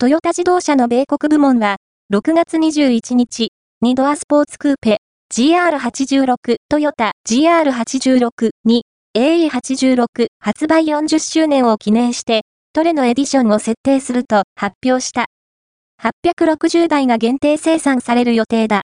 トヨタ自動車の米国部門は、6月21日、2ドアスポーツクーペ、GR86 トヨタ GR86 に AE86 発売40周年を記念して、トレのエディションを設定すると発表した。860台が限定生産される予定だ。